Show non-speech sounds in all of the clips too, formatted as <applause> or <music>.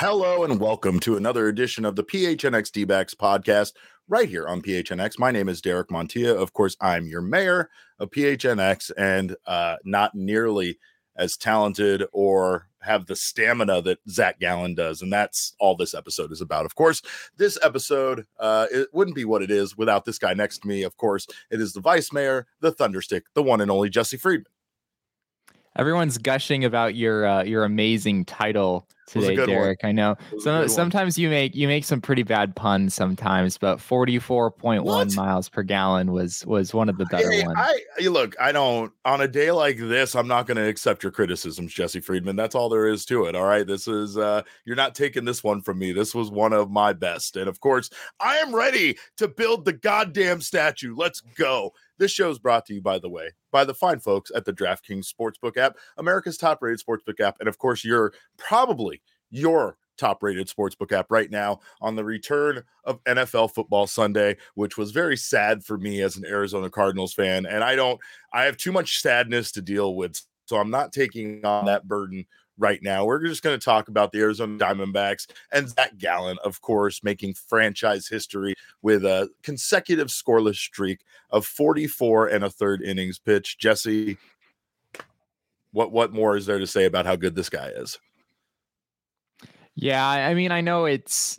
Hello and welcome to another edition of the PHNX D-backs podcast right here on PHNX. My name is Derek Montilla. Of course, I'm your mayor of PHNX and uh, not nearly as talented or have the stamina that Zac Gallen does. And that's all this episode is about. Of course, this episode, uh, it wouldn't be what it is without this guy next to me. Of course, it is the vice mayor, the Thunderstick, the one and only Jesse Friedman. Everyone's gushing about your uh, your amazing title today, Derek. One. I know. Some sometimes you make you make some pretty bad puns sometimes, but forty four point one miles per gallon was was one of the better hey, ones. I look, I don't on a day like this, I'm not gonna accept your criticisms, Jesse Friedman. That's all there is to it. All right. This is uh you're not taking this one from me. This was one of my best. And of course, I am ready to build the goddamn statue. Let's go. This show is brought to you, by the way, by the fine folks at the DraftKings Sportsbook app, America's top rated sportsbook app. And of course, you're probably your top rated sportsbook app right now on the return of NFL football Sunday, which was very sad for me as an Arizona Cardinals fan. And I don't, I have too much sadness to deal with. So I'm not taking on that burden right now. We're just going to talk about the Arizona Diamondbacks and Zac Gallen, of course, making franchise history with a consecutive scoreless streak of 44 and a third innings pitch. Jesse, what what more is there to say about how good this guy is? Yeah, I mean, I know it's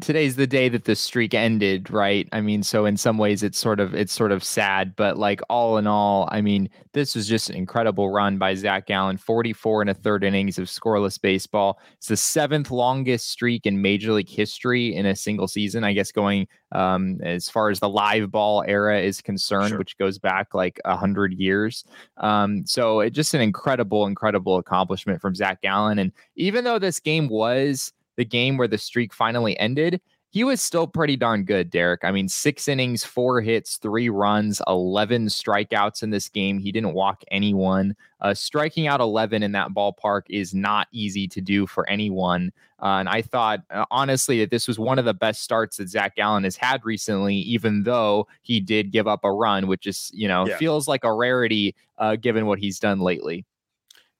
today's the day that the streak ended, right? I mean, so in some ways it's sort of it's sort of sad, but like all in all, I mean, this was just an incredible run by Zac Gallen, 44 and a third innings of scoreless baseball. It's the seventh longest streak in Major League history in a single season. I guess going um, as far as the live ball era is concerned, sure. which goes back like a hundred years. Um, so it just an incredible, incredible accomplishment from Zac Gallen. And even though this game was the game where the streak finally ended, he was still pretty darn good, Derek. I mean, six innings, four hits, three runs, 11 strikeouts in this game. He didn't walk anyone. Uh, striking out 11 in that ballpark is not easy to do for anyone. Uh, and I thought, uh, honestly, that this was one of the best starts that Zac Gallen has had recently, even though he did give up a run, which is, you know, yeah. feels like a rarity uh, given what he's done lately.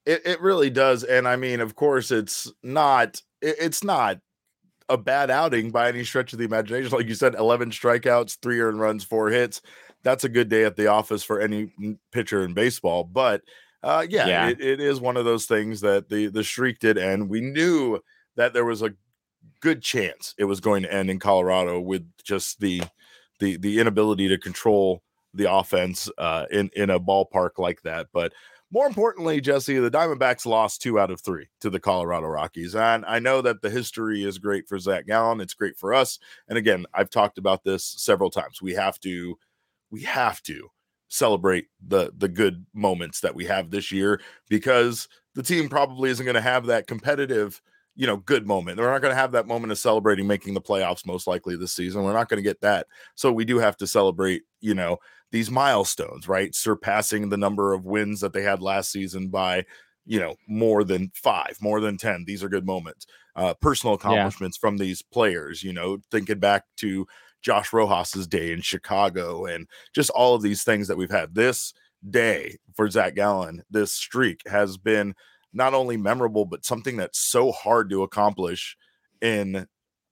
It, it really does. And I mean, of course, it's not, it, it's not a bad outing by any stretch of the imagination. Like you said, 11 strikeouts, three earned runs, four hits. That's a good day at the office for any pitcher in baseball. But uh, yeah, yeah. It, it is one of those things that the the streak did end. We knew that there was a good chance it was going to end in Colorado with just the the the inability to control the offense uh, in in a ballpark like that. But more importantly, Jesse, the Diamondbacks lost two out of three to the Colorado Rockies. And I know that the history is great for Zac Gallen. It's great for us. And again, I've talked about this several times. We have to, we have to celebrate the the good moments that we have this year because the team probably isn't going to have that competitive you know, good moment. We're not going to have that moment of celebrating making the playoffs most likely this season. We're not going to get that. So we do have to celebrate, you know, these milestones, right? Surpassing the number of wins that they had last season by, you know, more than five, more than 10. These are good moments. Uh, personal accomplishments yeah. from these players, you know, thinking back to Josh Rojas's day in Chicago and just all of these things that we've had. This day for Zac Gallen, this streak has been not only memorable, but something that's so hard to accomplish in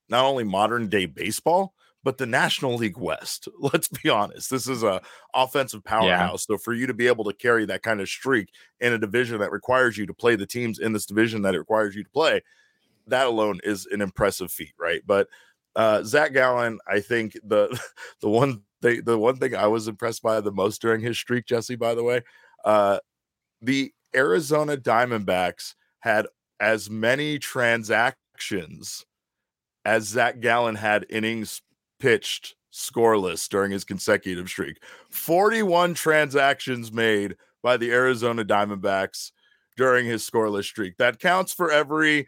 not only modern day baseball, but the National League West. <laughs> Let's be honest. This is a offensive powerhouse. Yeah. So for you to be able to carry that kind of streak in a division that requires you to play the teams in this division that it requires you to play, that alone is an impressive feat, right? But uh, Zac Gallen, I think the <laughs> the one thing the one thing I was impressed by the most during his streak, Jesse, by the way, uh, the Arizona Diamondbacks had as many transactions as Zac Gallen had innings pitched scoreless during his consecutive streak. 41 transactions made by the Arizona Diamondbacks during his scoreless streak. That counts for every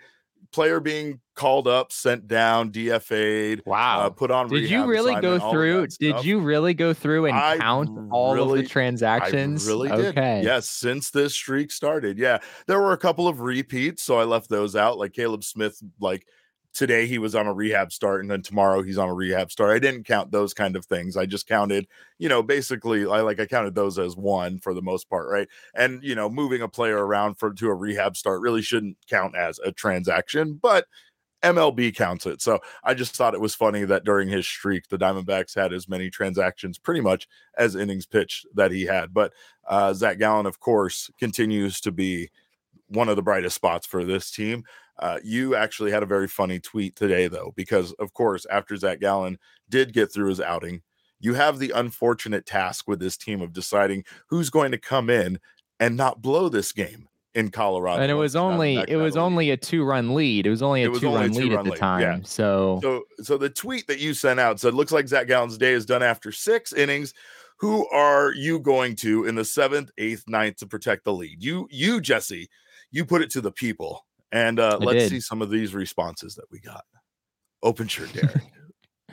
player being called up, sent down, DFA'd. Uh, wow. Uh, put on. Did you really go through? Did you really go through and I count all really, of the transactions? I really did. Okay. Yes, since this streak started. Yeah, there were a couple of repeats, so I left those out. Like Caleb Smith, like today he was on a rehab start and then tomorrow he's on a rehab start. I didn't count those kind of things. I just counted, you know, basically I like I counted those as one for the most part, right? And you know, moving a player around for to a rehab start really shouldn't count as a transaction, but MLB counts it. So I just thought it was funny that during his streak, the Diamondbacks had as many transactions pretty much as innings pitched that he had. But uh, Zac Gallen, of course, continues to be one of the brightest spots for this team. Uh, you actually had a very funny tweet today, though, because of course, after Zac Gallen did get through his outing, you have the unfortunate task with this team of deciding who's going to come in and not blow this game in Colorado. And it was only it was only a two run lead. It was only a two run lead at the lead. time. Yeah. So so so the tweet that you sent out said looks like Zac Gallen's day is done after six innings. Who are you going to in the seventh, eighth, ninth to protect the lead? You you Jesse, you put it to the people. And uh, let's did. see some of these responses that we got. Open shirt, Derek.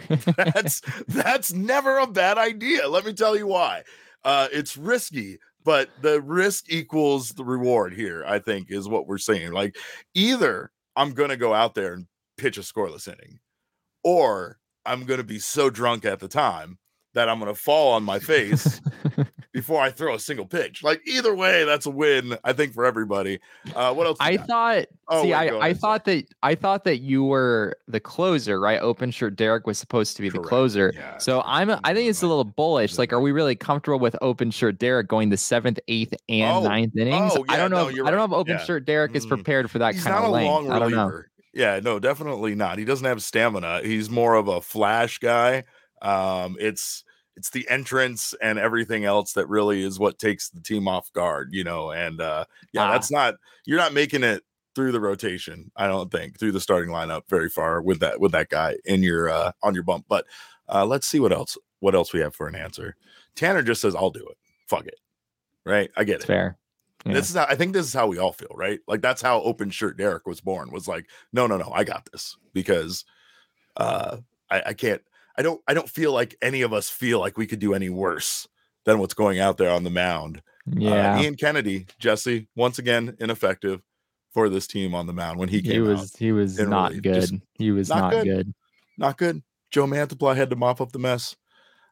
<laughs> that's <laughs> that's never a bad idea. Let me tell you why. Uh, it's risky, but the risk equals the reward here. I think is what we're saying. Like either I'm gonna go out there and pitch a scoreless inning, or I'm gonna be so drunk at the time that I'm gonna fall on my face <laughs> before I throw a single pitch. Like either way, that's a win, I think, for everybody. Uh, what else? I got? thought. Oh, see, wait, I, I thought that I thought that you were the closer, right? Open shirt Derek was supposed to be Correct. the closer. Yeah. So I'm. I think it's a little bullish. Like, are we really comfortable with open shirt Derek going the seventh, eighth, and oh, ninth innings? Oh, yeah, I don't know. No, if, I don't know if open yeah. shirt Derek is mm. prepared for that He's kind of length. I don't know. Yeah, no, definitely not. He doesn't have stamina. He's more of a flash guy. Um, it's it's the entrance and everything else that really is what takes the team off guard, you know. And uh yeah, ah. that's not you're not making it through the rotation, I don't think, through the starting lineup very far with that with that guy in your uh on your bump. But uh let's see what else what else we have for an answer. Tanner just says, I'll do it. Fuck it. Right? I get it's it. Fair. Yeah. This is how I think this is how we all feel, right? Like that's how open shirt Derek was born, was like, no, no, no, I got this because uh I, I can't I don't I don't feel like any of us feel like we could do any worse than what's going out there on the mound. Uh, yeah, uh, Ian Kennedy, Jesse, once again ineffective for this team on the mound when he came. He was he was not relief. good. Just he was not, not good. good. Not good. Joe Mantiply had to mop up the mess.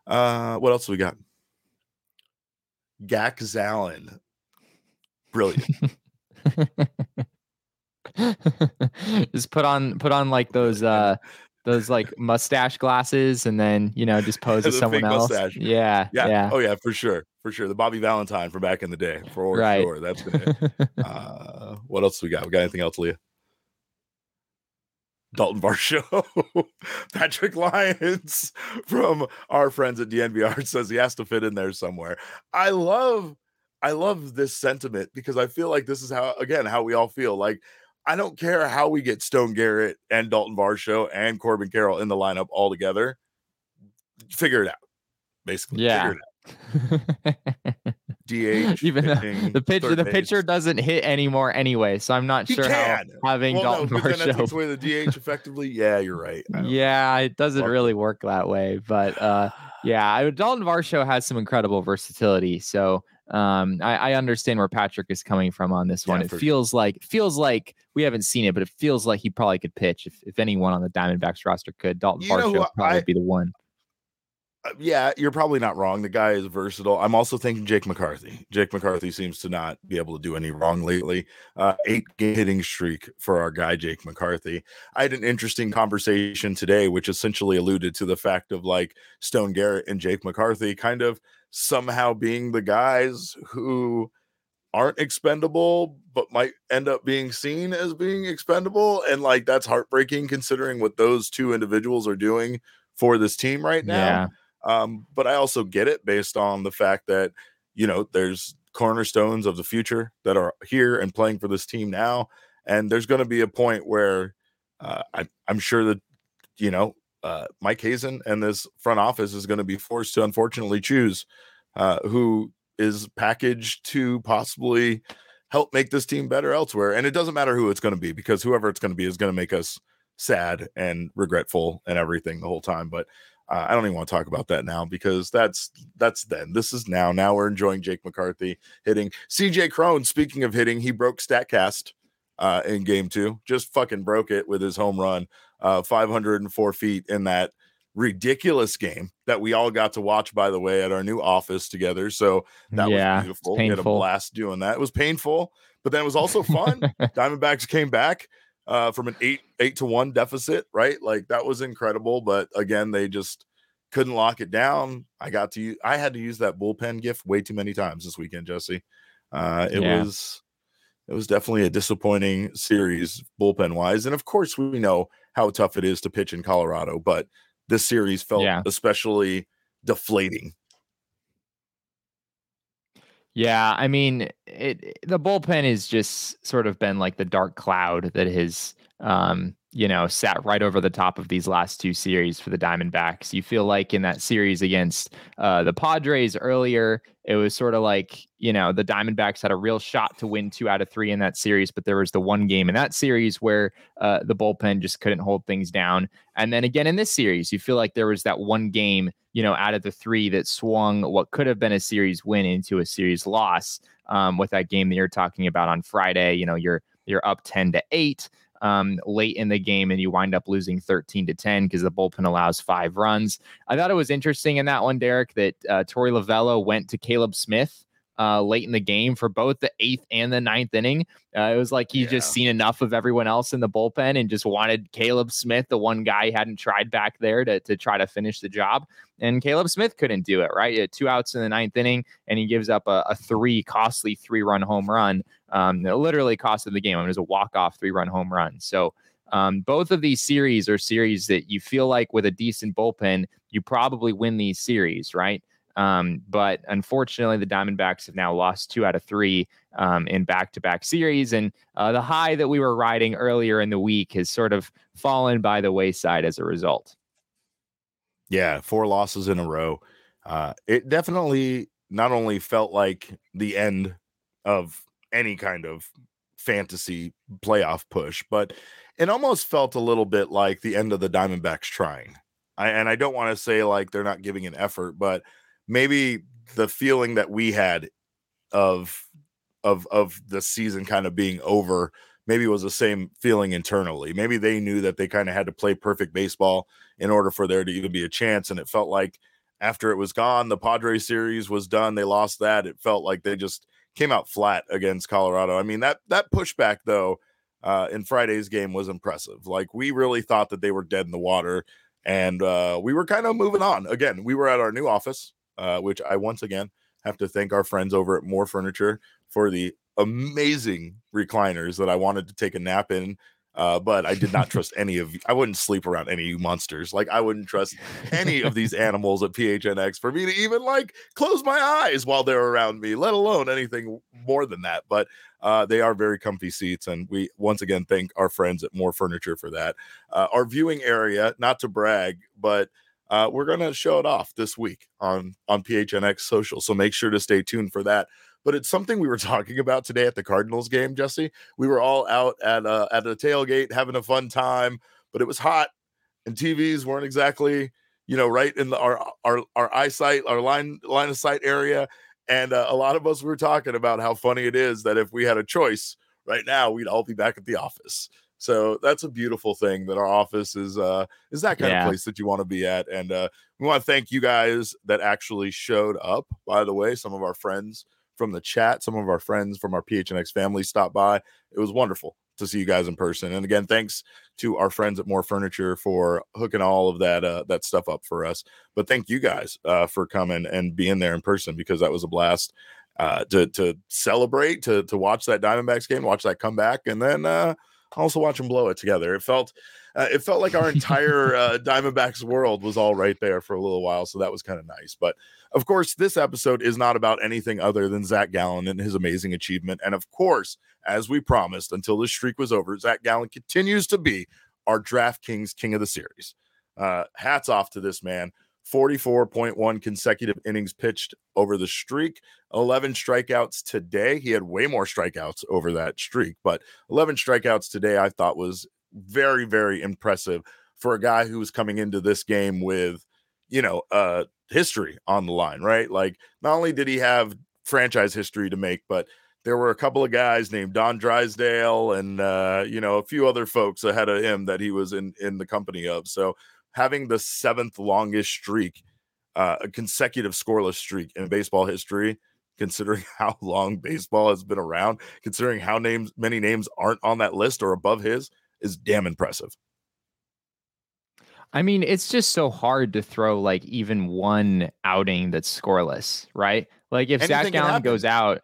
Uh, what else we got? Gak Zalin. Brilliant. <laughs> Just put on put on like those uh those like mustache glasses and then you know just pose <laughs> as someone else. Mustache. Yeah, yeah, yeah. Oh yeah, for sure, for sure. The Bobby Valentine from back in the day, for right. sure. That's gonna. <laughs> uh, what else we got? We got anything else, Leah? Dalton Varsho, <laughs> Patrick Lyons from our friends at DNVR says he has to fit in there somewhere. I love, I love this sentiment because I feel like this is how again how we all feel like I don't care how we get Stone Garrett and Dalton Varsho and Corbin Carroll in the lineup all together. Figure it out. Basically, yeah. DH <laughs> even the pitcher the base. pitcher doesn't hit anymore anyway, so I'm not he sure can. how having well, Dalton no, Varsho away the DH effectively. Yeah, you're right. Yeah, it doesn't really work that way, but uh, yeah, I, Dalton Varsho has some incredible versatility. So um, I, I, understand where Patrick is coming from on this one. Yeah, it feels like feels like we haven't seen it, but it feels like he probably could pitch if, if anyone on the Diamondbacks roster could. Dalton Varsho would probably I, be the one. uh, yeah, you're probably not wrong. The guy is versatile. I'm also thinking Jake McCarthy. Jake McCarthy seems to not be able to do any wrong lately. Uh, eight hitting streak for our guy Jake McCarthy. I had an interesting conversation today, which essentially alluded to the fact of like Stone Garrett and Jake McCarthy kind of somehow being the guys who aren't expendable but might end up being seen as being expendable and like that's heartbreaking considering what those two individuals are doing for this team right now yeah. Um, but I also get it based on the fact that, you know, there's cornerstones of the future that are here and playing for this team now. And there's going to be a point where uh, I, I'm sure that, you know, uh, Mike Hazen and this front office is going to be forced to unfortunately choose uh, who is packaged to possibly help make this team better elsewhere. And it doesn't matter who it's going to be because whoever it's going to be is going to make us sad and regretful and everything the whole time. But uh, I don't even want to talk about that now because that's that's then. This is now. Now we're enjoying Jake McCarthy hitting. CJ Cron, speaking of hitting, he broke Statcast uh, in game two. Just fucking broke it with his home run, uh, 504 feet in that ridiculous game that we all got to watch, by the way, at our new office together. So that yeah, was beautiful. We had a blast doing that. It was painful, but then it was also fun. <laughs> Diamondbacks came back uh, from an eight eight to one deficit, right? Like that was incredible. But again, they just couldn't lock it down. I got to use, I had to use that bullpen gift way too many times this weekend, Jesse. Uh, it yeah. was it was definitely a disappointing series bullpen wise, and of course we know how tough it is to pitch in Colorado, but this series felt yeah. especially deflating yeah, I mean, it the bullpen has just sort of been like the dark cloud that has um, you know, sat right over the top of these last two series for the Diamondbacks. You feel like in that series against uh, the Padres earlier, it was sort of like, you know, the Diamondbacks had a real shot to win two out of three in that series, but there was the one game in that series where uh, the bullpen just couldn't hold things down. And then again in this series, you feel like there was that one game, you know, out of the three that swung what could have been a series win into a series loss um, with that game that you're talking about on Friday. You know, you're you're up 10 to 8 um, late in the game and you wind up losing 13 to 10 because the bullpen allows five runs. I thought it was interesting in that one, Derek, that uh, Torey Lovullo went to Caleb Smith uh, late in the game for both the eighth and the ninth inning. Uh, it was like he yeah. just seen enough of everyone else in the bullpen and just wanted Caleb Smith, the one guy he hadn't tried back there, to, to try to finish the job. And Caleb Smith couldn't do it, right? He had two outs in the ninth inning, and he gives up a, a three costly three run home run. Um, it literally costed the game. I mean, it was a walk off three run home run. So, um, both of these series are series that you feel like with a decent bullpen, you probably win these series, right? Um, but unfortunately, the Diamondbacks have now lost two out of three um, in back to back series. And uh, the high that we were riding earlier in the week has sort of fallen by the wayside as a result. Yeah, four losses in a row. Uh, it definitely not only felt like the end of any kind of fantasy playoff push, but it almost felt a little bit like the end of the Diamondbacks trying. I, and I don't want to say like they're not giving an effort, but maybe the feeling that we had of of of the season kind of being over maybe was the same feeling internally maybe they knew that they kind of had to play perfect baseball in order for there to even be a chance and it felt like after it was gone the Padres series was done they lost that it felt like they just came out flat against Colorado i mean that that pushback though uh, in Friday's game was impressive like we really thought that they were dead in the water and uh, we were kind of moving on again we were at our new office uh, which I once again have to thank our friends over at Mor Furniture for the amazing recliners that I wanted to take a nap in. Uh, but I did not trust <laughs> any of. I wouldn't sleep around any monsters. Like I wouldn't trust any of these animals at PHNX for me to even like close my eyes while they're around me. Let alone anything more than that. But uh, they are very comfy seats, and we once again thank our friends at Mor Furniture for that. Uh, our viewing area, not to brag, but uh, we're going to show it off this week on on PHNX social. So make sure to stay tuned for that. But it's something we were <laughs> talking about today at the Cardinals game, Jesse. We were all out at uh, at a tailgate having a fun time, but it was hot, and TVs weren't exactly you know right in the, our our our eyesight, our line line of sight area. And uh, a lot of us were talking about how funny it is that if we had a choice right now, we'd all be back at the office. So that's a beautiful thing that our office is uh is that kind yeah. of place that you want to be at. And uh we want to thank you guys that actually showed up. By the way, some of our friends from the chat, some of our friends from our PHNX family stopped by. It was wonderful to see you guys in person. And again, thanks to our friends at Mor Furniture for hooking all of that uh, that stuff up for us. But thank you guys uh, for coming and being there in person because that was a blast uh, to to celebrate, to to watch that Diamondbacks game, watch that comeback, and then uh, also watch them blow it together. It felt uh, it felt like our <laughs> entire uh, Diamondbacks world was all right there for a little while, so that was kind of nice. But of course, this episode is not about anything other than Zac Gallen and his amazing achievement. And of course, as we promised, until this streak was over, Zac Gallen continues to be our DraftKings King of the Series. Uh, hats off to this man. 44.1 consecutive innings pitched over the streak, 11 strikeouts today. He had way more strikeouts over that streak, but 11 strikeouts today I thought was very, very impressive for a guy who was coming into this game with, you know, uh, history on the line, right? Like, not only did he have franchise history to make, but there were a couple of guys named Don Drysdale and uh, you know a few other folks ahead of him that he was in in the company of. So having the seventh longest streak, uh, a consecutive scoreless streak in baseball history, considering <laughs> how long baseball has been around, considering how names many names aren't on that list or above his, is damn impressive. I mean, it's just so hard to throw like even one outing that's scoreless, right? Like if Anything Zac Gallen goes out,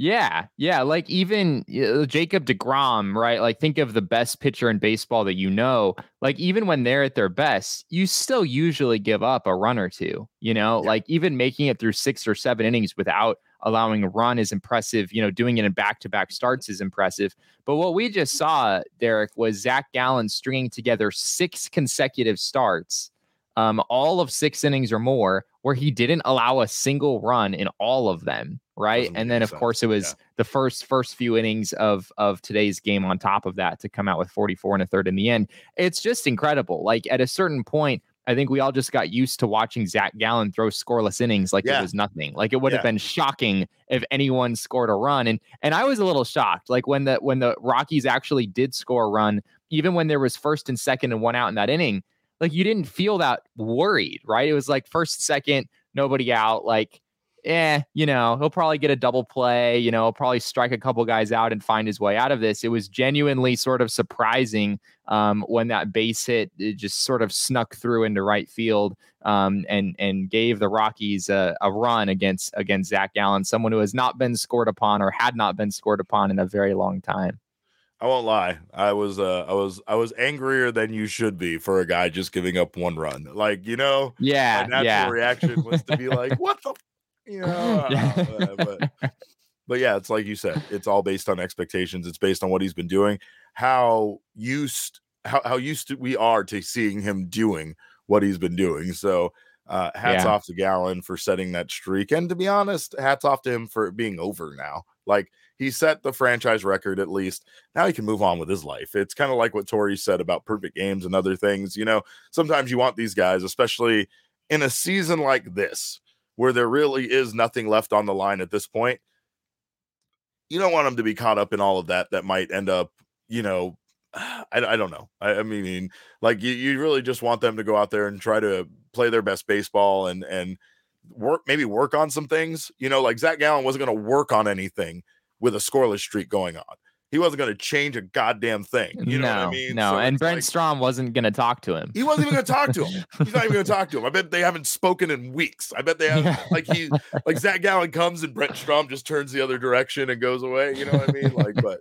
yeah, yeah. Like even uh, Jacob DeGrom, right? Like think of the best pitcher in baseball that you know. Like even when they're at their best, you still usually give up a run or two. You know, yeah. like even making it through six or seven innings without allowing a run is impressive. You know, doing it in back to back starts is impressive. But what we just saw, Derek, was Zac Gallen stringing together six consecutive starts, um, all of six innings or more, where he didn't allow a single run in all of them right? And then of sense. course it was yeah. the first first few innings of of today's game on top of that to come out with 44 and a third in the end. It's just incredible. Like at a certain point, I think we all just got used to watching Zac Gallen throw scoreless innings like yeah. it was nothing. Like it would yeah. have been shocking if anyone scored a run. And and I was a little shocked. Like when the when the Rockies actually did score a run, even when there was first and second and one out in that inning, like you didn't feel that worried, right? It was like first, second, nobody out. Like eh, you know, he'll probably get a double play, you know, he'll probably strike a couple guys out and find his way out of this. It was genuinely sort of surprising um, when that base hit just sort of snuck through into right field um, and and gave the Rockies a, a, run against against Zac Gallen, someone who has not been scored upon or had not been scored upon in a very long time. I won't lie. I was uh I was I was angrier than you should be for a guy just giving up one run. Like, you know, yeah, my natural yeah. reaction was to be like, <laughs> what the you know, uh, but, but yeah, it's like you said, it's all based on expectations. It's based on what he's been doing, how used how, how used to we are to seeing him doing what he's been doing. So uh, hats yeah. off to Gallen for setting that streak. And to be honest, hats off to him for it being over now. Like he set the franchise record at least. Now he can move on with his life. It's kind of like what Torey said about perfect games and other things. You know, sometimes you want these guys, especially in a season like this, where there really is nothing left on the line at this point, you don't want them to be caught up in all of that. That might end up, you know, <sighs> I, I don't know. I, I mean, like you, you really just want them to go out there and try to play their best baseball and and work maybe work on some things. You know, like Zac Gallen wasn't going to work on anything with a scoreless streak going on he wasn't going to change a goddamn thing. You know no, what I mean? No, so and Brent like, Strom wasn't going to talk to him. He wasn't even going to talk to him. <laughs> He's not even going to talk to him. I bet they haven't spoken in weeks. I bet they have like he like <laughs> Zac Gallen comes and Brent Strom just turns the other direction and goes away. You know what I mean? Like, but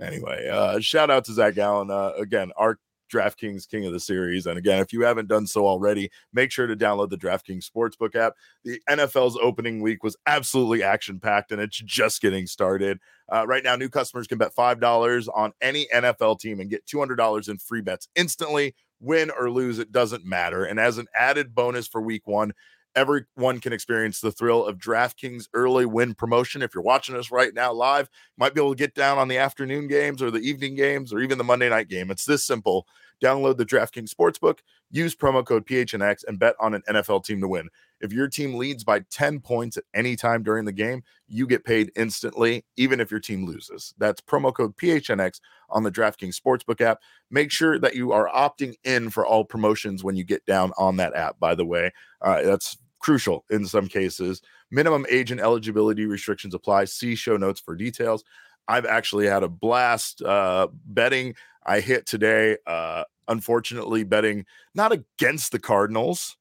anyway, uh, shout out to Zac Gallen uh, again. Our DraftKings King of the Series. And again, if you haven't done so already, make sure to download the DraftKings Sportsbook app. The NFL's opening week was absolutely action packed and it's just getting started. Uh, right now, new customers can bet $5 on any NFL team and get $200 in free bets instantly. Win or lose, it doesn't matter. And as an added bonus for week one, everyone can experience the thrill of DraftKings early win promotion. If you're watching us right now live, you might be able to get down on the afternoon games or the evening games or even the Monday night game. It's this simple. Download the DraftKings Sportsbook, use promo code PHNX, and bet on an NFL team to win. If your team leads by 10 points at any time during the game, you get paid instantly, even if your team loses. That's promo code PHNX on the DraftKings Sportsbook app. Make sure that you are opting in for all promotions when you get down on that app, by the way. Uh, that's crucial in some cases. Minimum age and eligibility restrictions apply. See show notes for details. I've actually had a blast uh, betting. I hit today, uh, unfortunately, betting not against the Cardinals,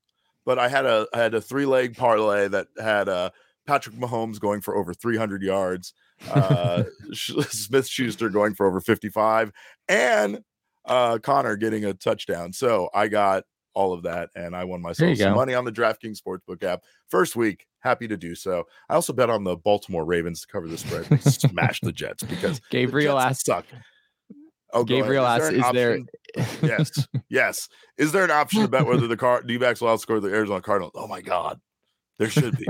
but I had a I had a three leg parlay that had uh, Patrick Mahomes going for over 300 yards, uh, <laughs> Smith Schuster going for over 55, and uh, Connor getting a touchdown. So I got all of that, and I won myself some go. money on the DraftKings Sportsbook app. First week, happy to do so. I also bet on the Baltimore Ravens to cover the spread, smash the <laughs> Jets because Gabriel asked suck. Oh, Gabriel asks, is there? Is there... yes, yes. Is there an option to bet whether the car D-backs will outscore the Arizona Cardinals? Oh my God, there should be.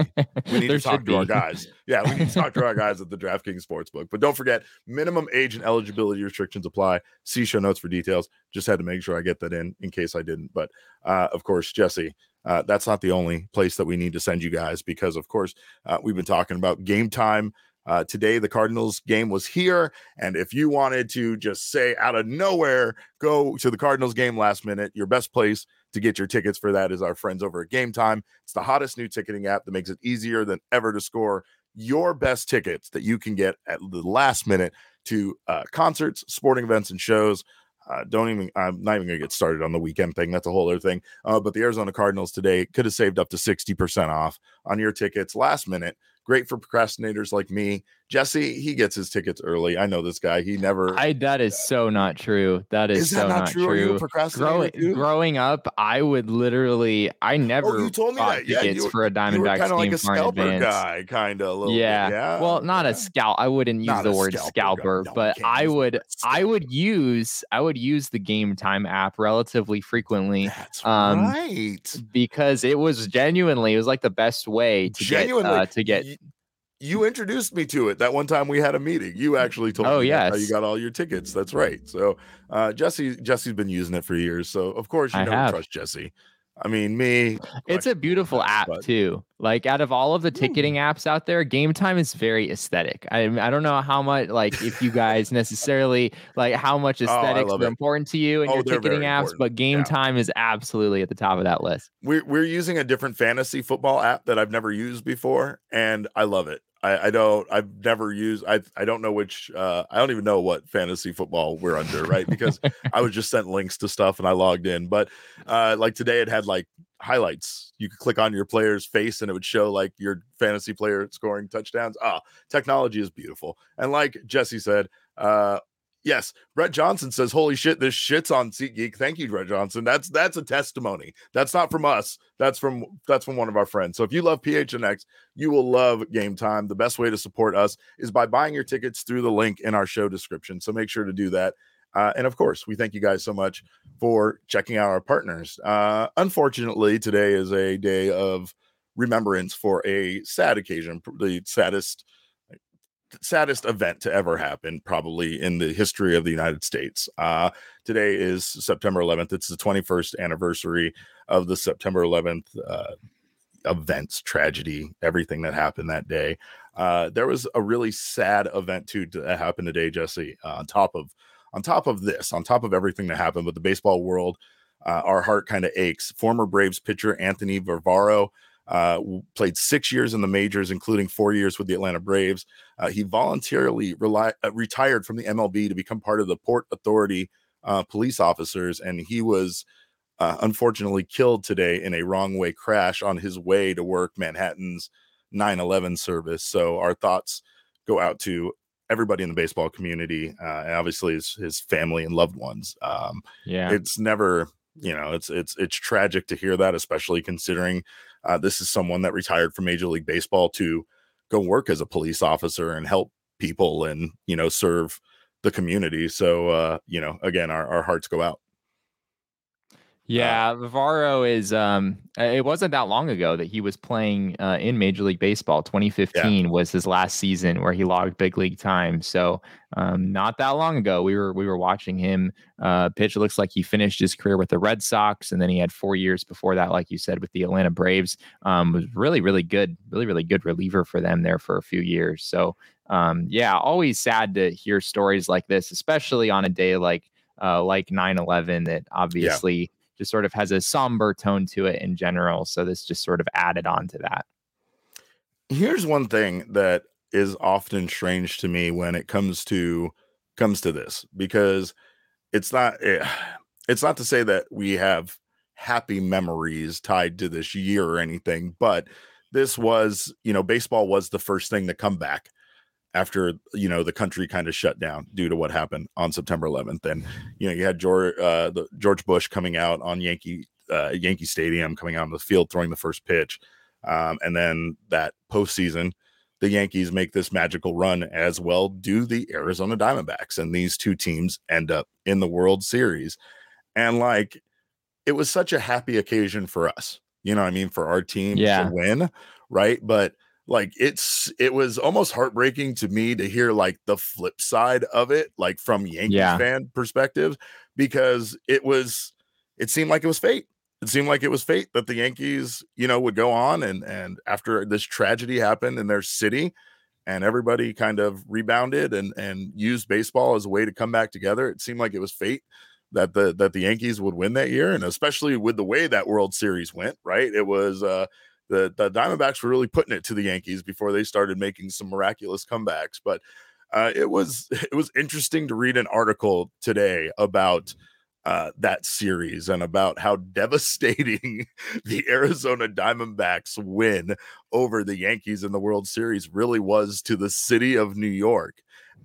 We need to talk to our <laughs> guys. Yeah, we need to talk to our guys at the DraftKings Sportsbook. But don't forget, minimum age and eligibility restrictions apply. See show notes for details. Just had to make sure I get that in in case I didn't. But uh, of course, Jesse, uh, that's not the only place that we need to send you guys because, of course, uh, we've been talking about game time. Uh, today, the Cardinals game was here. And if you wanted to just say out of nowhere, go to the Cardinals game last minute, your best place to get your tickets for that is our friends over at Game Time. It's the hottest new ticketing app that makes it easier than ever to score your best tickets that you can get at the last minute to uh, concerts, sporting events, and shows. Uh, don't even, I'm not even going to get started on the weekend thing. That's a whole other thing. Uh, but the Arizona Cardinals today could have saved up to 60% off on your tickets last minute Great for procrastinators like me. Jesse, he gets his tickets early. I know this guy. He never. I that is so not true. That is, is so that not, not true. true. growing, growing up, I would literally. I never. Oh, you told me that. Yeah, you for a Diamondbacks game like a scalper guy, kind of. Yeah. Bit. yeah. Well, not yeah. a scalp. I wouldn't use not the word scalper, scalper no, but I would. I would use. I would use the Game Time app relatively frequently. That's um, right. Because it was genuinely. It was like the best way to genuinely, get uh, to get you introduced me to it that one time we had a meeting. You actually told oh, me yes. how you got all your tickets. That's right. So uh, Jesse Jesse's been using it for years. So of course you I don't trust Jesse. I mean, me. It's a beautiful <laughs> app but... too. Like out of all of the ticketing apps out there, Game Time is very aesthetic. I I don't know how much like if you guys necessarily like how much <laughs> oh, aesthetics oh, are it. important to you in oh, your ticketing apps, important. but Game yeah. Time is absolutely at the top of that list. We're we're using a different fantasy football app that I've never used before, and I love it. I, I don't I've never used I I don't know which uh I don't even know what fantasy football we're under, right? Because I was just sent links to stuff and I logged in. But uh like today it had like highlights. You could click on your player's face and it would show like your fantasy player scoring touchdowns. Ah, technology is beautiful. And like Jesse said, uh Yes, Brett Johnson says, "Holy shit, this shit's on SeatGeek." Thank you, Brett Johnson. That's that's a testimony. That's not from us. That's from that's from one of our friends. So if you love PHNX, you will love Game Time. The best way to support us is by buying your tickets through the link in our show description. So make sure to do that. Uh, and of course, we thank you guys so much for checking out our partners. Uh, unfortunately, today is a day of remembrance for a sad occasion, the saddest saddest event to ever happen, probably in the history of the United States. Uh, today is September 11th. It's the 21st anniversary of the September 11th uh, events, tragedy, everything that happened that day. Uh, there was a really sad event too that happened today, Jesse. Uh, on top of on top of this, on top of everything that happened with the baseball world, uh, our heart kind of aches. Former Braves pitcher Anthony Varvaro uh, played six years in the majors, including four years with the Atlanta Braves. Uh, he voluntarily rely, uh, retired from the MLB to become part of the Port Authority uh, police officers, and he was uh, unfortunately killed today in a wrong way crash on his way to work Manhattan's 9 11 service. So our thoughts go out to everybody in the baseball community, uh, and obviously his, his family and loved ones. Um, yeah, it's never you know it's it's it's tragic to hear that especially considering uh, this is someone that retired from major league baseball to go work as a police officer and help people and you know serve the community. So uh you know again our, our hearts go out Yeah, Vivaro is. Um, uh, it wasn't that long ago that he was playing uh, in Major League Baseball. 2015 yeah. was his last season where he logged big league time. So, um, not that long ago, we were we were watching him uh, pitch. It looks like he finished his career with the Red Sox, and then he had four years before that, like you said, with the Atlanta Braves. Um, was really really good, really really good reliever for them there for a few years. So, um, yeah, always sad to hear stories like this, especially on a day like uh, like 9/11 that obviously. Yeah just sort of has a somber tone to it in general. So this just sort of added on to that. Here's one thing that is often strange to me when it comes to comes to this because it's not eh, it's not to say that we have happy memories tied to this year or anything, but this was, you know, baseball was the first thing to come back after you know the country kind of shut down due to what happened on September 11th, and you know you had George uh, the George Bush coming out on Yankee uh, Yankee Stadium, coming out on the field throwing the first pitch, um, and then that postseason, the Yankees make this magical run as well. Do the Arizona Diamondbacks, and these two teams end up in the World Series, and like it was such a happy occasion for us. You know, I mean, for our team yeah. to win, right? But like it's it was almost heartbreaking to me to hear like the flip side of it like from Yankee yeah. fan perspective because it was it seemed like it was fate it seemed like it was fate that the Yankees you know would go on and and after this tragedy happened in their city and everybody kind of rebounded and and used baseball as a way to come back together it seemed like it was fate that the that the Yankees would win that year and especially with the way that World Series went right it was uh the, the Diamondbacks were really putting it to the Yankees before they started making some miraculous comebacks. But uh, it was <laughs> it was interesting to read an article today about uh, that series and about how devastating <laughs> the Arizona Diamondbacks win over the Yankees in the World Series really was to the city of New York.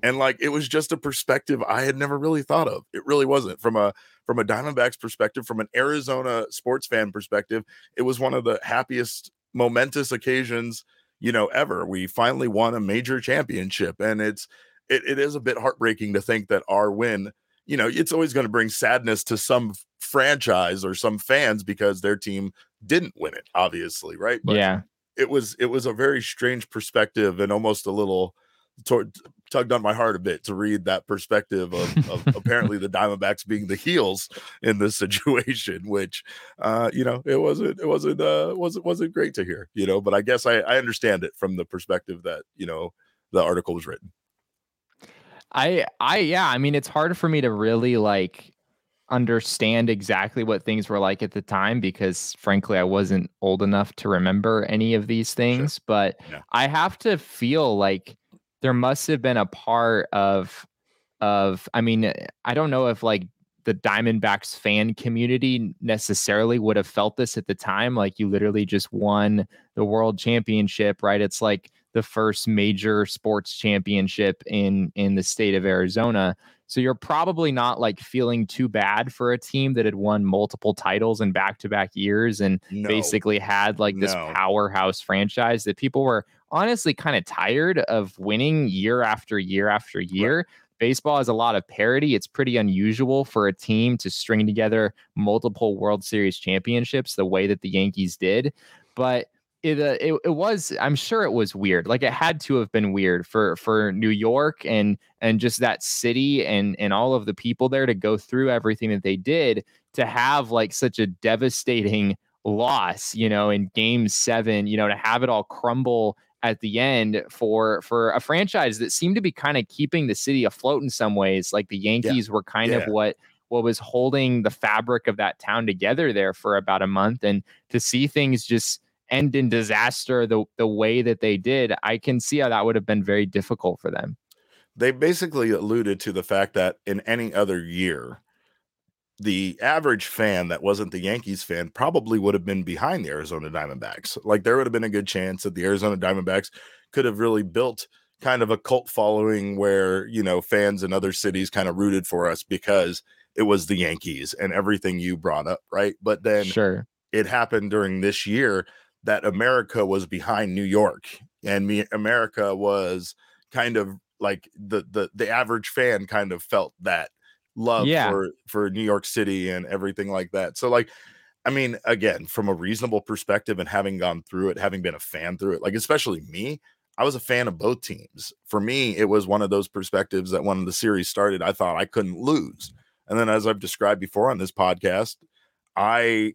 And like it was just a perspective I had never really thought of. It really wasn't from a from a Diamondbacks perspective, from an Arizona sports fan perspective. It was one of the happiest momentous occasions, you know, ever. We finally won a major championship, and it's it, it is a bit heartbreaking to think that our win, you know, it's always going to bring sadness to some franchise or some fans because their team didn't win it, obviously, right? But yeah, it was it was a very strange perspective and almost a little tugged on my heart a bit to read that perspective of, of <laughs> apparently the Diamondbacks being the heels in this situation, which uh, you know it wasn't it wasn't uh, wasn't wasn't great to hear, you know. But I guess I, I understand it from the perspective that you know the article was written. I I yeah, I mean it's hard for me to really like understand exactly what things were like at the time because frankly I wasn't old enough to remember any of these things, sure. but yeah. I have to feel like there must have been a part of of I mean, I don't know if like the Diamondbacks fan community necessarily would have felt this at the time. Like you literally just won the world championship, right? It's like the first major sports championship in in the state of Arizona. So you're probably not like feeling too bad for a team that had won multiple titles in back-to-back years and no. basically had like this no. powerhouse franchise that people were honestly kind of tired of winning year after year after year. Right. Baseball has a lot of parity. It's pretty unusual for a team to string together multiple World Series championships the way that the Yankees did. But it, uh, it it was I'm sure it was weird. Like it had to have been weird for for New York and and just that city and and all of the people there to go through everything that they did to have like such a devastating loss, you know, in game 7, you know, to have it all crumble at the end for for a franchise that seemed to be kind of keeping the city afloat in some ways. Like the Yankees yeah. were kind yeah. of what what was holding the fabric of that town together there for about a month, and to see things just end in disaster the the way that they did, I can see how that would have been very difficult for them. They basically alluded to the fact that in any other year, the average fan that wasn't the Yankees fan probably would have been behind the Arizona Diamondbacks. Like there would have been a good chance that the Arizona Diamondbacks could have really built kind of a cult following where, you know, fans in other cities kind of rooted for us because it was the Yankees and everything you brought up, right? But then sure. it happened during this year that America was behind New York and me America was kind of like the the the average fan kind of felt that love Yeah. for for New York City and everything like that. So like I mean, again, from a reasonable perspective and having gone through it, having been a fan through it, like especially me, I was a fan of both teams. For me, it was one of those perspectives that when the series started, I thought I couldn't lose. And then as I've described before on this podcast, I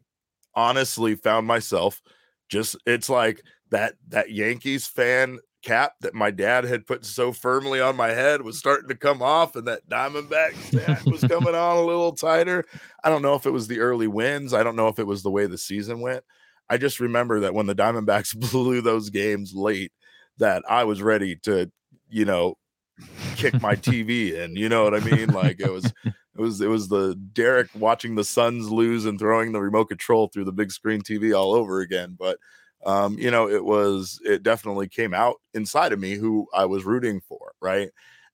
honestly found myself just it's like that that Yankees fan cap that my dad had put so firmly on my head was starting to come off and that Diamondbacks hat was coming on a little tighter. I don't know if it was the early wins, I don't know if it was the way the season went. I just remember that when the Diamondbacks <laughs> blew those games late that I was ready to, you know, kick my <laughs> TV in, you know what I mean? Like it was it was it was the Derek watching the Suns lose and throwing the remote control through the big screen TV all over again. But um, you know, it was it definitely came out inside of me who I was rooting for, right?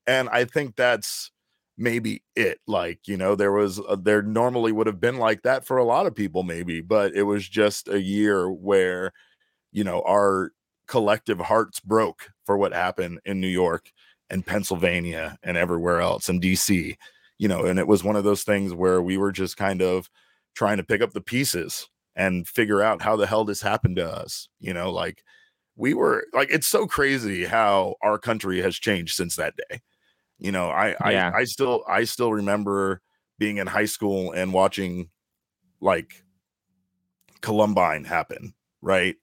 And I think that's maybe it. Like, you know, there was a, there normally would have been like that for a lot of people, maybe, but it was just a year where, you know, our collective hearts broke for what happened in New York and Pennsylvania and everywhere else and DC, you know, and it was one of those things where we were just kind of trying to pick up the pieces and figure out how the hell this happened to us, you know, like we were like it's so crazy how our country has changed since that day. You know, I Yeah. I I still I still remember being in high school and watching like Columbine happen, right?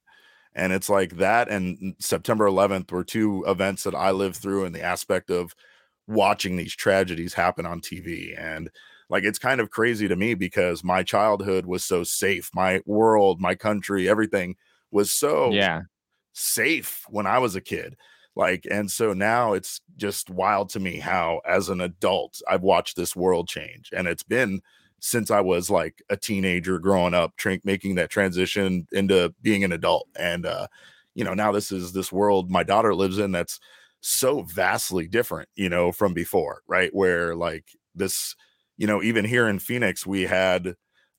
And it's like that and September 11th were two events that I lived through in the aspect of watching these tragedies happen on TV. And like it's kind of crazy to me because my childhood was so safe. My world, my country, everything was so Yeah. safe when I was a kid. Like, and so now it's just wild to me how, as an adult, I've watched this world change. And it's been since I was like a teenager growing up, tra- making that transition into being an adult. And, uh, you know, now this is this world my daughter lives in that's so vastly different, you know, from before, right? Where like this, you know, even here in Phoenix, we had,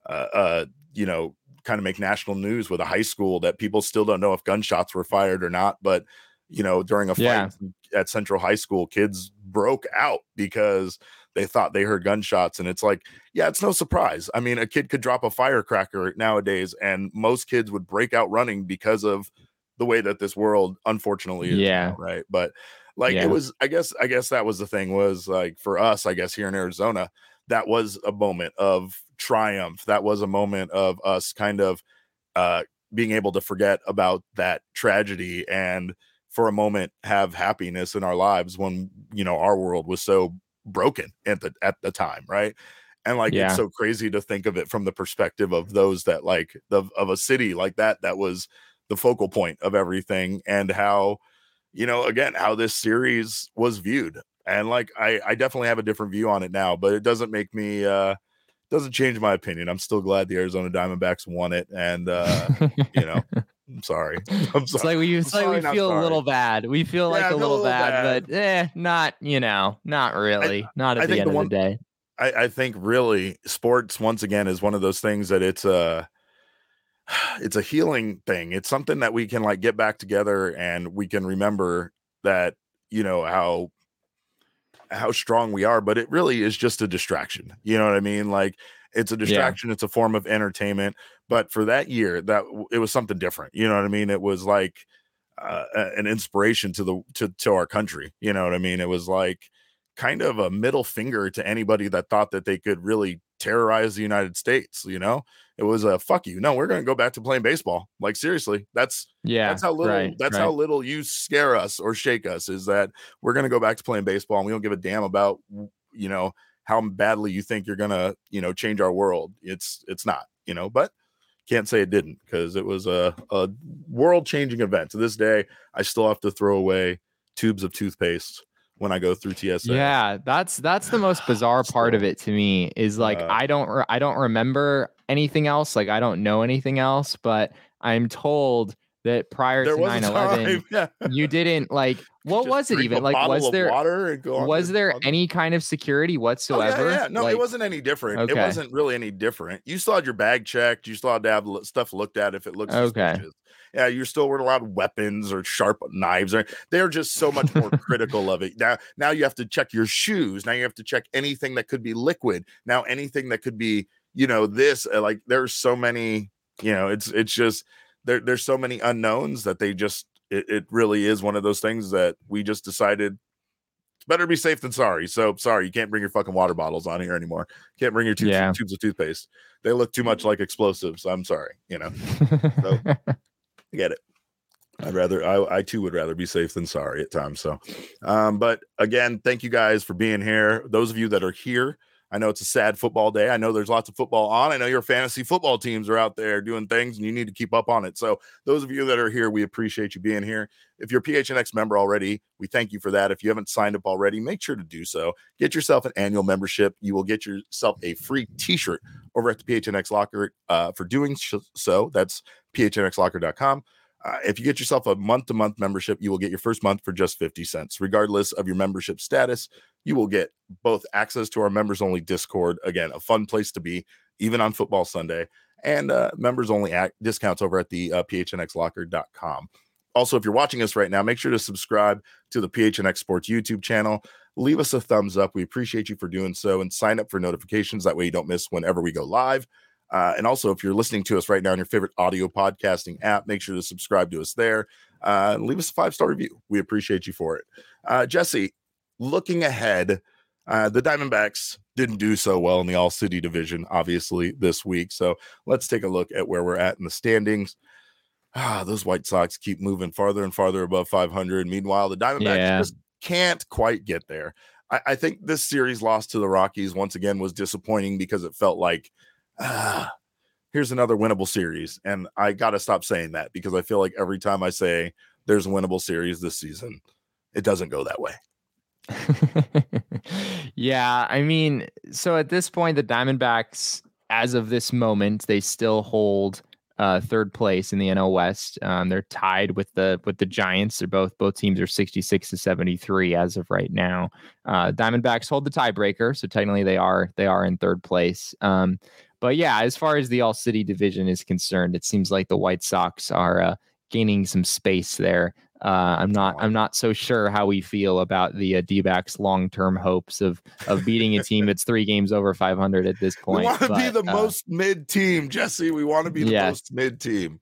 uh, uh you know, kind of make national news with a high school that people still don't know if gunshots were fired or not. But, you know, during a fight Yeah. at Central High School, kids broke out because they thought they heard gunshots. And it's like, yeah, it's no surprise. I mean, a kid could drop a firecracker nowadays, and most kids would break out running because of the way that this world unfortunately is. now, Yeah. right. But like Yeah. it was, I guess, I guess that was the thing was like for us, I guess here in Arizona, that was a moment of triumph. That was a moment of us kind of uh being able to forget about that tragedy and for a moment have happiness in our lives when you know our world was so broken at the at the time, right? And like Yeah. it's so crazy to think of it from the perspective of those that like the of a city like that that was the focal point of everything and how you know again how this series was viewed and like i i definitely have a different view on it now but it doesn't make me uh doesn't change my opinion i'm still glad the arizona diamondbacks won it and uh you know i'm sorry <laughs> i'm sorry. It's sorry like we, it's like sorry, we not feel a little bad. We feel like Yeah, I a feel little, little bad, but eh, not you know, not really, not I at the end the of the day. I, I think really sports once again is one of those things that it's a <sighs> it's a healing thing. It's something that we can like get back together and we can remember that you know how how strong we are, but it really is just a distraction. You know what I mean? Like it's a distraction, it's a form of entertainment. But for that year, that it was something different. You know what I mean? It was like uh, an inspiration to the to to our country. You know what I mean? It was like kind of a middle finger to anybody that thought that they could really terrorize the United States. You know, it was a fuck you. No, we're going to go back to playing baseball. Like seriously, that's Yeah, that's how little right, that's right. how little you scare us or shake us. Is that we're going to go back to playing baseball and we don't give a damn about you know how badly you think you're going to you know change our world. It's it's not you know, but can't say it didn't because it was a, a world changing event. To this day, I still have to throw away tubes of toothpaste when I go through TSA. Yeah, that's that's the most <sighs> bizarre part of it to me is like uh, I don't re- I don't remember anything else, like I don't know anything else, but I'm told that prior There to was 9/11 <laughs> yeah. you didn't like what Just was it even like was there water was there on the- any kind of security Oh, whatsoever? yeah, yeah. No, Like, it wasn't any different. It wasn't really any different. You still had your bag checked. You still had to have stuff looked at if it looks Okay. suspicious. Yeah, you still weren't allowed weapons or sharp knives. Or they're just so much more <laughs> critical of it. Now, now you have to check your shoes. Now you have to check anything that could be liquid. Now anything that could be, you know, this. uh, Like there's so many. You know, it's it's just there. There's so many unknowns that they just. It, it really is one of those things that we just decided it's better to be safe than sorry. So sorry, you can't bring your fucking water bottles on here anymore. Can't bring your tubes, Yeah. tubes of toothpaste. They look too much like explosives. I'm sorry. You know, So- <laughs> I get it. I'd rather I, I too would rather be safe than sorry at times. So um, but again, thank you guys for being here. Those of you that are here, I know it's a sad football day. I know there's lots of football on. I know your fantasy football teams are out there doing things and you need to keep up on it. So those of you that are here, we appreciate you being here. If you're a PHNX member already, we thank you for that. If you haven't signed up already, make sure to do so. Get yourself an annual membership. You will get yourself a free t-shirt over at the PHNX Locker uh, for doing so. That's phnxlocker.com. Uh, if you get yourself a month-to-month membership, you will get your first month for just 50 cents. Regardless of your membership status, you will get both access to our members-only Discord. Again, a fun place to be, even on football Sunday, and uh, members-only ac- discounts over at the uh, phnxlocker.com. Also, if you're watching us right now, make sure to subscribe to the PHNX Sports YouTube channel. Leave us a thumbs up. We appreciate you for doing so and sign up for notifications. That way, you don't miss whenever we go live. Uh, and also, if you're listening to us right now on your favorite audio podcasting app, make sure to subscribe to us there. Uh, leave us a five star review. We appreciate you for it. Uh, Jesse, looking ahead, uh, the Diamondbacks didn't do so well in the All City division, obviously, this week. So let's take a look at where we're at in the standings. Ah, those White Sox keep moving farther and farther above 500. Meanwhile, the Diamondbacks Yeah. just can't quite get there. I, I think this series loss to the Rockies once again was disappointing because it felt like, ah, here's another winnable series. And I got to stop saying that because I feel like every time I say there's a winnable series this season, it doesn't go that way. <laughs> yeah, I mean, so at this point, the Diamondbacks, as of this moment, they still hold uh, third place in the NL West. Um, they're tied with the with the Giants. They're both both teams are sixty six to seventy three as of right now. Uh, Diamondbacks hold the tiebreaker, so technically they are they are in third place. Um, but yeah, as far as the All City division is concerned, it seems like the White Sox are uh, gaining some space there. Uh, I'm not. I'm not so sure how we feel about the uh, D-backs' long-term hopes of of beating a team that's three games over 500 at this <laughs> point. we want to be the uh, most mid team, Jesse. We want to be the Yes. most mid team.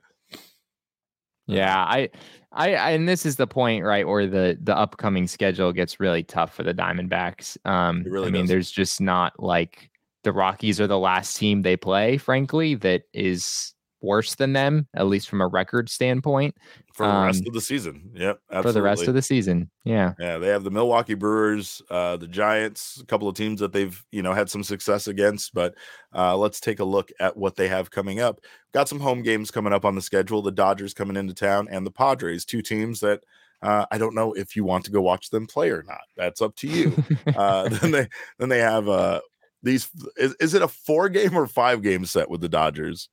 Yeah, I, I, I, and this is the point, right, where the the upcoming schedule gets really tough for the Diamondbacks. Um, really I mean, does. there's just not like the Rockies are the last team they play, frankly, that is worse than them, at least from a record standpoint, for the rest Um, of the season. Yep, absolutely. for the rest of the season. Yeah. Yeah, they have the Milwaukee Brewers, uh, the Giants, a couple of teams that they've you know had some success against. But uh, let's take a look at what they have coming up. Got some home games coming up on the schedule. The Dodgers coming into town, and the Padres, two teams that uh, I don't know if you want to go watch them play or not. That's up to you. <laughs> uh, <laughs> then they then they have uh, these. Is, is it a four game or five game set with the Dodgers?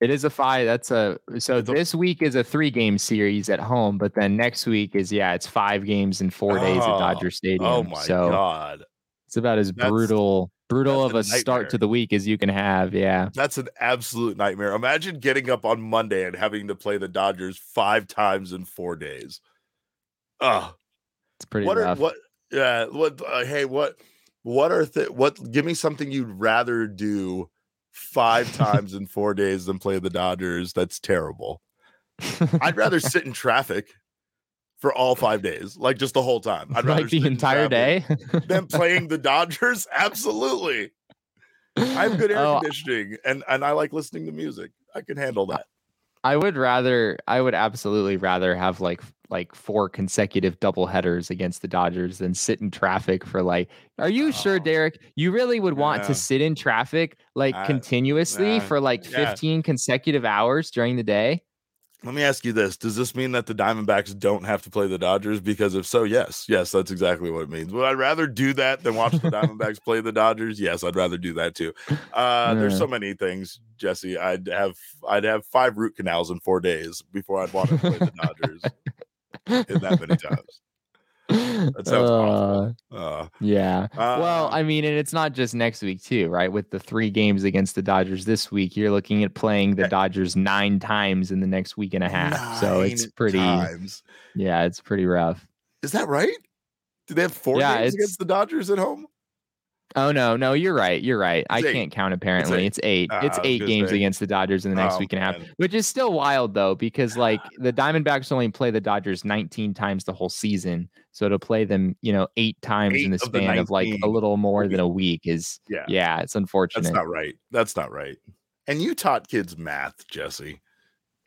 It is a five. That's a so It's a- this week is a three game series at home, but then next week is yeah, it's five games in four days at Oh, Dodger Stadium. Oh my so god, it's about as That's- brutal brutal of a a start to the week as you can have. Yeah. That's an absolute nightmare. Imagine getting up on Monday and having to play the Dodgers five times in four days. Oh, It's pretty what are what? Yeah, what? Uh, hey, what? What are th- what? Give me something you'd rather do five <laughs> times in four days than play the Dodgers. That's terrible. I'd rather <laughs> sit in traffic for all five days, like just the whole time. I'd rather like the entire day. than playing the <laughs> Dodgers. Absolutely. I have good air Oh, conditioning and and I like listening to music. I can handle that. I would rather I would absolutely rather have like like four consecutive double headers against the Dodgers than sit in traffic for like are you sure Oh, Derek you really would want yeah. to sit in traffic like I- continuously yeah, for like yeah. 15 consecutive hours during the day Let me ask you this: Does this mean that the Diamondbacks don't have to play the Dodgers? Because if so, yes, yes, that's exactly what it means. Would I rather do that than watch the <laughs> Diamondbacks play the Dodgers? Yes, I'd rather do that too. Uh, There's so many things, Jesse. I'd have I'd have five root canals in four days before I'd want to play the Dodgers in that many times. <laughs> That sounds Uh, awful. Uh, Yeah. well, uh, I mean, and it's not just next week too, right? With the three games against the Dodgers this week, you're looking at playing the Dodgers nine times in the next week and a half. so it's pretty, times. yeah, it's pretty rough. Is that right? Do they have four Yeah, games against the Dodgers at home? Oh no, no, you're right. You're right. I It's eight. can't count apparently. eight. It's eight. Ah, It's I eight games say. against the Dodgers in the next Oh, week and a half, man. which is still wild though, because like <laughs> the Diamondbacks only play the Dodgers 19 times the whole season. So to play them, you know, eight times in Eight the of the span of like a little more than a week is Yeah. yeah, it's unfortunate. That's not right. That's not right. And you taught kids math, Jesse.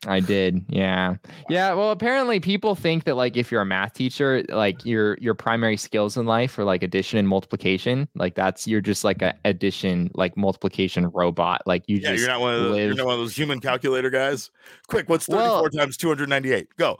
I did. Yeah. Yeah. Well, apparently people think that like if you're a math teacher, like your your primary skills in life are like addition and multiplication. Like that's you're just like a addition, like multiplication robot. Like you Yeah, just you're not one of those, you're not one of those human calculator guys. Quick, what's 34 Well- times 298? Go.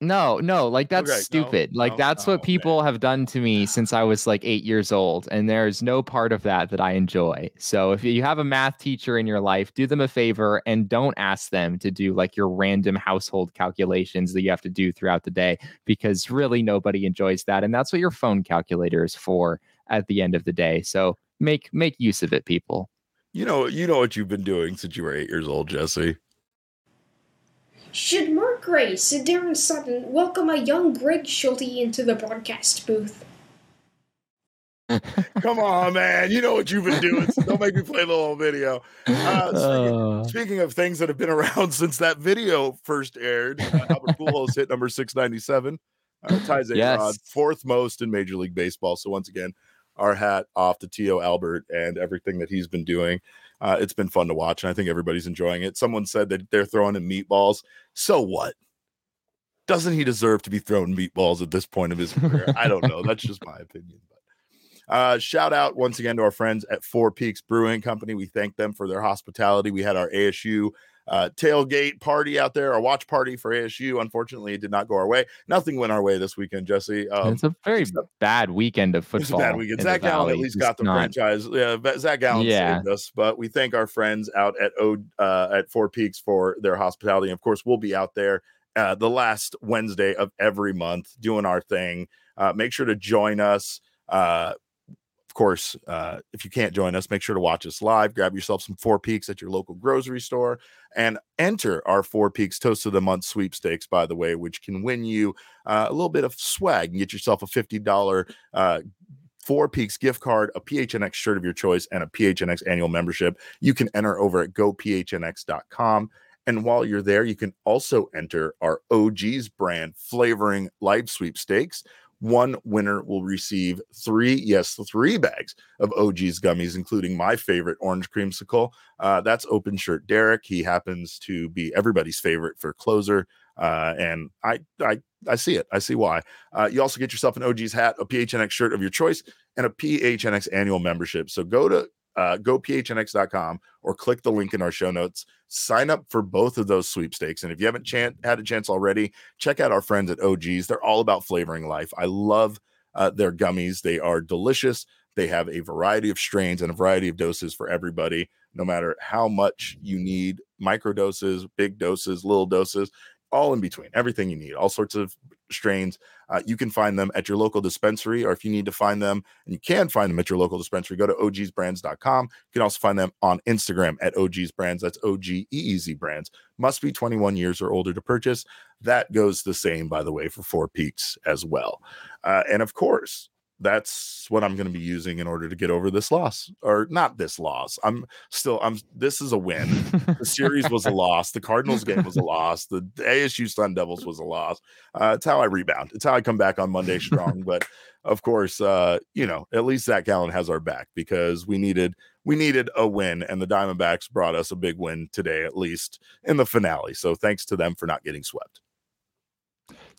No, no, like that's Okay, no, stupid. like no, that's oh, what people have done to me since I was like eight years old, and there's no part of that that I enjoy. So if you have a math teacher in your life, do them a favor and don't ask them to do like your random household calculations that you have to do throughout the day, because really nobody enjoys that, and that's what your phone calculator is for at the end of the day. So make make use of it, people. You know, you know what you've been doing since you were eight years old, Jesse. Should Mark Grace and Daron Sutton welcome a young Greg Schulte into the broadcast booth? <laughs> Come on, man. You know what you've been doing. So don't make me play the whole video. Uh, speaking, Uh, speaking of things that have been around <laughs> since that video first aired, uh, Albert Pujols hit number 697. Uh, ties A Rod Yes. fourth most in Major League Baseball. So once again, our hat off to T.O. Albert and everything that he's been doing. Uh, it's been fun to watch, and I think everybody's enjoying it. Someone said that they're throwing him meatballs. So what? Doesn't he deserve to be thrown meatballs at this point of his career? I don't know. That's just my opinion. But uh, shout out once again to our friends at Four Peaks Brewing Company. We thank them for their hospitality. We had our ASU uh, tailgate party out there, a watch party for ASU. Unfortunately, it did not go our way. Nothing went our way this weekend, Jesse. Um, it's a very bad weekend of it was a football. bad weekend. Zac Gallen at least It's got the not- franchise. Yeah, but Zac Gallen Yeah. saved us. But we thank our friends out at O uh, at Four Peaks for their hospitality. And Of course, we'll be out there uh, the last Wednesday of every month doing our thing. Uh, make sure to join us. Uh, of course, uh, if you can't join us, make sure to watch us live. Grab yourself some Four Peaks at your local grocery store and enter our Four Peaks Toast of the Month sweepstakes, by the way, which can win you uh, a little bit of swag and get yourself a $50 uh, Four Peaks gift card, a PHNX shirt of your choice, and a PHNX annual membership. You can enter over at gophnx.com. And while you're there, you can also enter our OGeez brand flavoring life sweepstakes. One winner will receive three, yes, three bags of OGeez gummies, including my favorite orange creamsicle. Uh, that's Open Shirt Derek. He happens to be everybody's favorite for closer. Uh, and I, I, I see it. I see why. Uh, you also get yourself an OGeez hat, a PHNX shirt of your choice, and a PHNX annual membership. So go to uh, gophnx.com or click the link in our show notes. Sign up for both of those sweepstakes. And if you haven't had a chance already, check out our friends at OGeez. They're all about flavoring life. I love uh, their gummies. They are delicious. They have a variety of strains and a variety of doses for everybody, no matter how much you need micro doses, big doses, little doses, all in between, everything you need, all sorts of strains. Uh, you can find them at your local dispensary, or if you need to find them, and you can find them at your local dispensary, go to ogsbrands.com. You can also find them on Instagram at ogsbrands. That's O G E E Z brands. Must be 21 years or older to purchase. That goes the same, by the way, for Four Peaks as well. Uh, and of course, that's what I'm going to be using in order to get over this loss, or not this loss. I'm still, I'm. This is a win. The series was a loss. The Cardinals game was a loss. The ASU Sun Devils was a loss. Uh, it's how I rebound. It's how I come back on Monday strong. but of course, uh, you know, at least Zac Gallen has our back because we needed we needed a win, and the Diamondbacks brought us a big win today, at least in the finale. So thanks to them for not getting swept.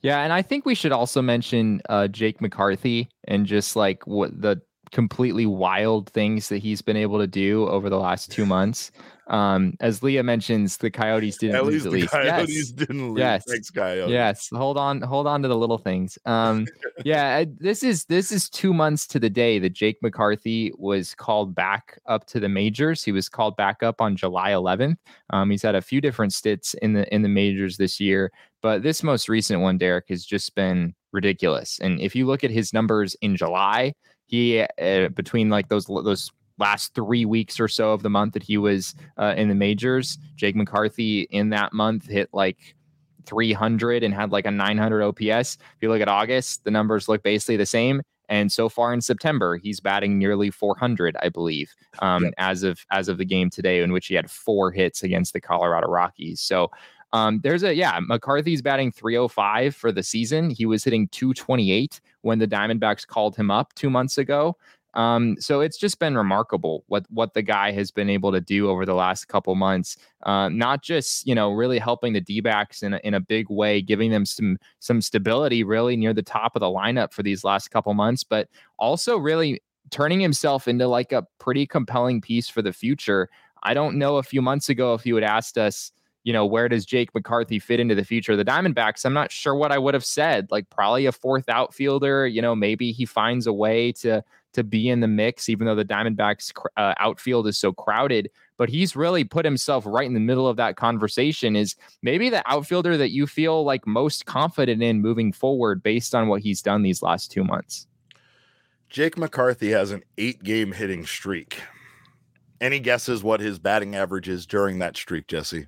Yeah, and I think we should also mention uh, Jake McCarthy and just like what the completely wild things that he's been able to do over the last two months. Um, as Leah mentions, the Coyotes didn't at lose least at the least. Coyotes yes. didn't lose. Yes. Thanks, Coyotes. Yes, hold on, hold on to the little things. Um, yeah, this is this is two months to the day that Jake McCarthy was called back up to the majors. He was called back up on July 11th. Um, he's had a few different stints in the in the majors this year, but this most recent one, Derek, has just been ridiculous. And if you look at his numbers in July, he uh, between like those those last three weeks or so of the month that he was uh, in the majors, Jake McCarthy in that month hit like 300 and had like a 900 OPS. If you look at August, the numbers look basically the same. And so far in September, he's batting nearly 400, I believe, um, yep. as of as of the game today, in which he had four hits against the Colorado Rockies. So um, there's a yeah, McCarthy's batting 305 for the season. He was hitting 228 when the Diamondbacks called him up two months ago. Um, so it's just been remarkable what what the guy has been able to do over the last couple months. Uh, not just you know really helping the D-backs in a, in a big way, giving them some some stability really near the top of the lineup for these last couple months, but also really turning himself into like a pretty compelling piece for the future. I don't know a few months ago if you had asked us you know, where does Jake McCarthy fit into the future of the Diamondbacks? I'm not sure what I would have said. Like probably a fourth outfielder. You know, maybe he finds a way to to be in the mix, even though the Diamondbacks uh, outfield is so crowded. But he's really put himself right in the middle of that conversation. Is maybe the outfielder that you feel like most confident in moving forward based on what he's done these last two months. Jake McCarthy has an eight game hitting streak. Any guesses what his batting average is during that streak, Jesse?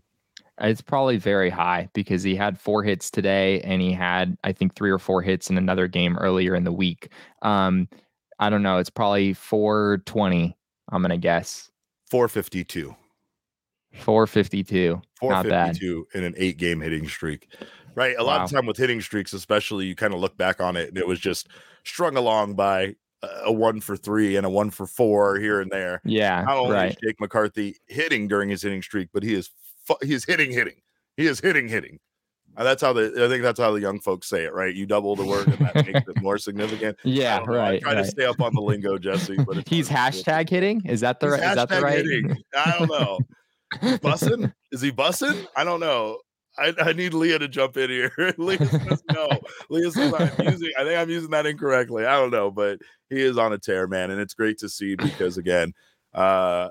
It's probably very high because he had four hits today and he had, I think, three or four hits in another game earlier in the week. Um, I don't know. It's probably 420. I'm going to guess 452. 452. 452 in an eight game hitting streak. Right. A wow. lot of time with hitting streaks, especially, you kind of look back on it and it was just strung along by a one for three and a one for four here and there. Yeah. Not only right. is Jake McCarthy hitting during his hitting streak, but he is he is hitting, hitting. He is hitting, hitting. And that's how the I think that's how the young folks say it, right? You double the word and that makes it more significant. <laughs> Yeah, right. I try right. to stay up on the lingo, Jesse. But <laughs> he's hashtag hitting. Is that the right? Is that the right? Hitting. I don't know. bussing? <laughs> Is he bussing? I don't know. I, I need Leah to jump in here. Leah says no. Leah says I'm using. I think I'm using that incorrectly. I don't know, but he is on a tear, man, and it's great to see because again, uh,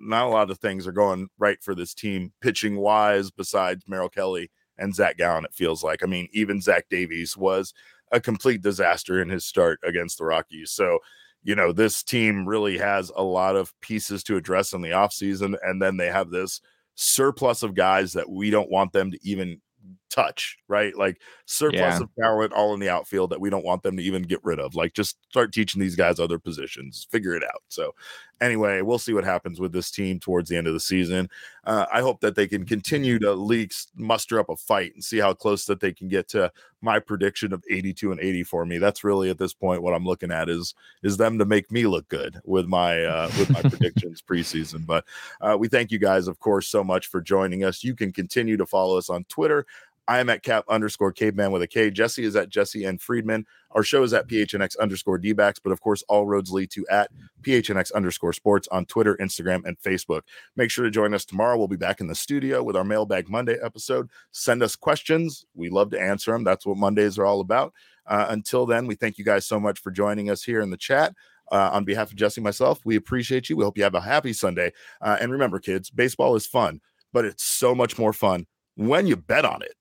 not a lot of things are going right for this team pitching wise. Besides Merrill Kelly and Zac Gallen, it feels like. I mean, even Zach Davies was a complete disaster in his start against the Rockies. So, you know, this team really has a lot of pieces to address in the offseason. And then they have this surplus of guys that we don't want them to even touch, right? Like surplus yeah. of talent all in the outfield that we don't want them to even get rid of. Like just start teaching these guys other positions, figure it out. So, anyway, we'll see what happens with this team towards the end of the season. Uh, I hope that they can continue to leaks muster up a fight and see how close that they can get to my prediction of 82 and 80 for me. That's really at this point what I'm looking at is is them to make me look good with my uh, with my predictions preseason. But uh, we thank you guys, of course, so much for joining us. You can continue to follow us on Twitter I am at cap underscore caveman with a K. Jesse is at Jesse and Friedman. Our show is at PHNX underscore dbacks, but of course, all roads lead to at PHNX underscore sports on Twitter, Instagram, and Facebook. Make sure to join us tomorrow. We'll be back in the studio with our Mailbag Monday episode. Send us questions. We love to answer them. That's what Mondays are all about. Uh, until then, we thank you guys so much for joining us here in the chat. Uh, on behalf of Jesse and myself, we appreciate you. We hope you have a happy Sunday. Uh, and remember, kids, baseball is fun, but it's so much more fun when you bet on it.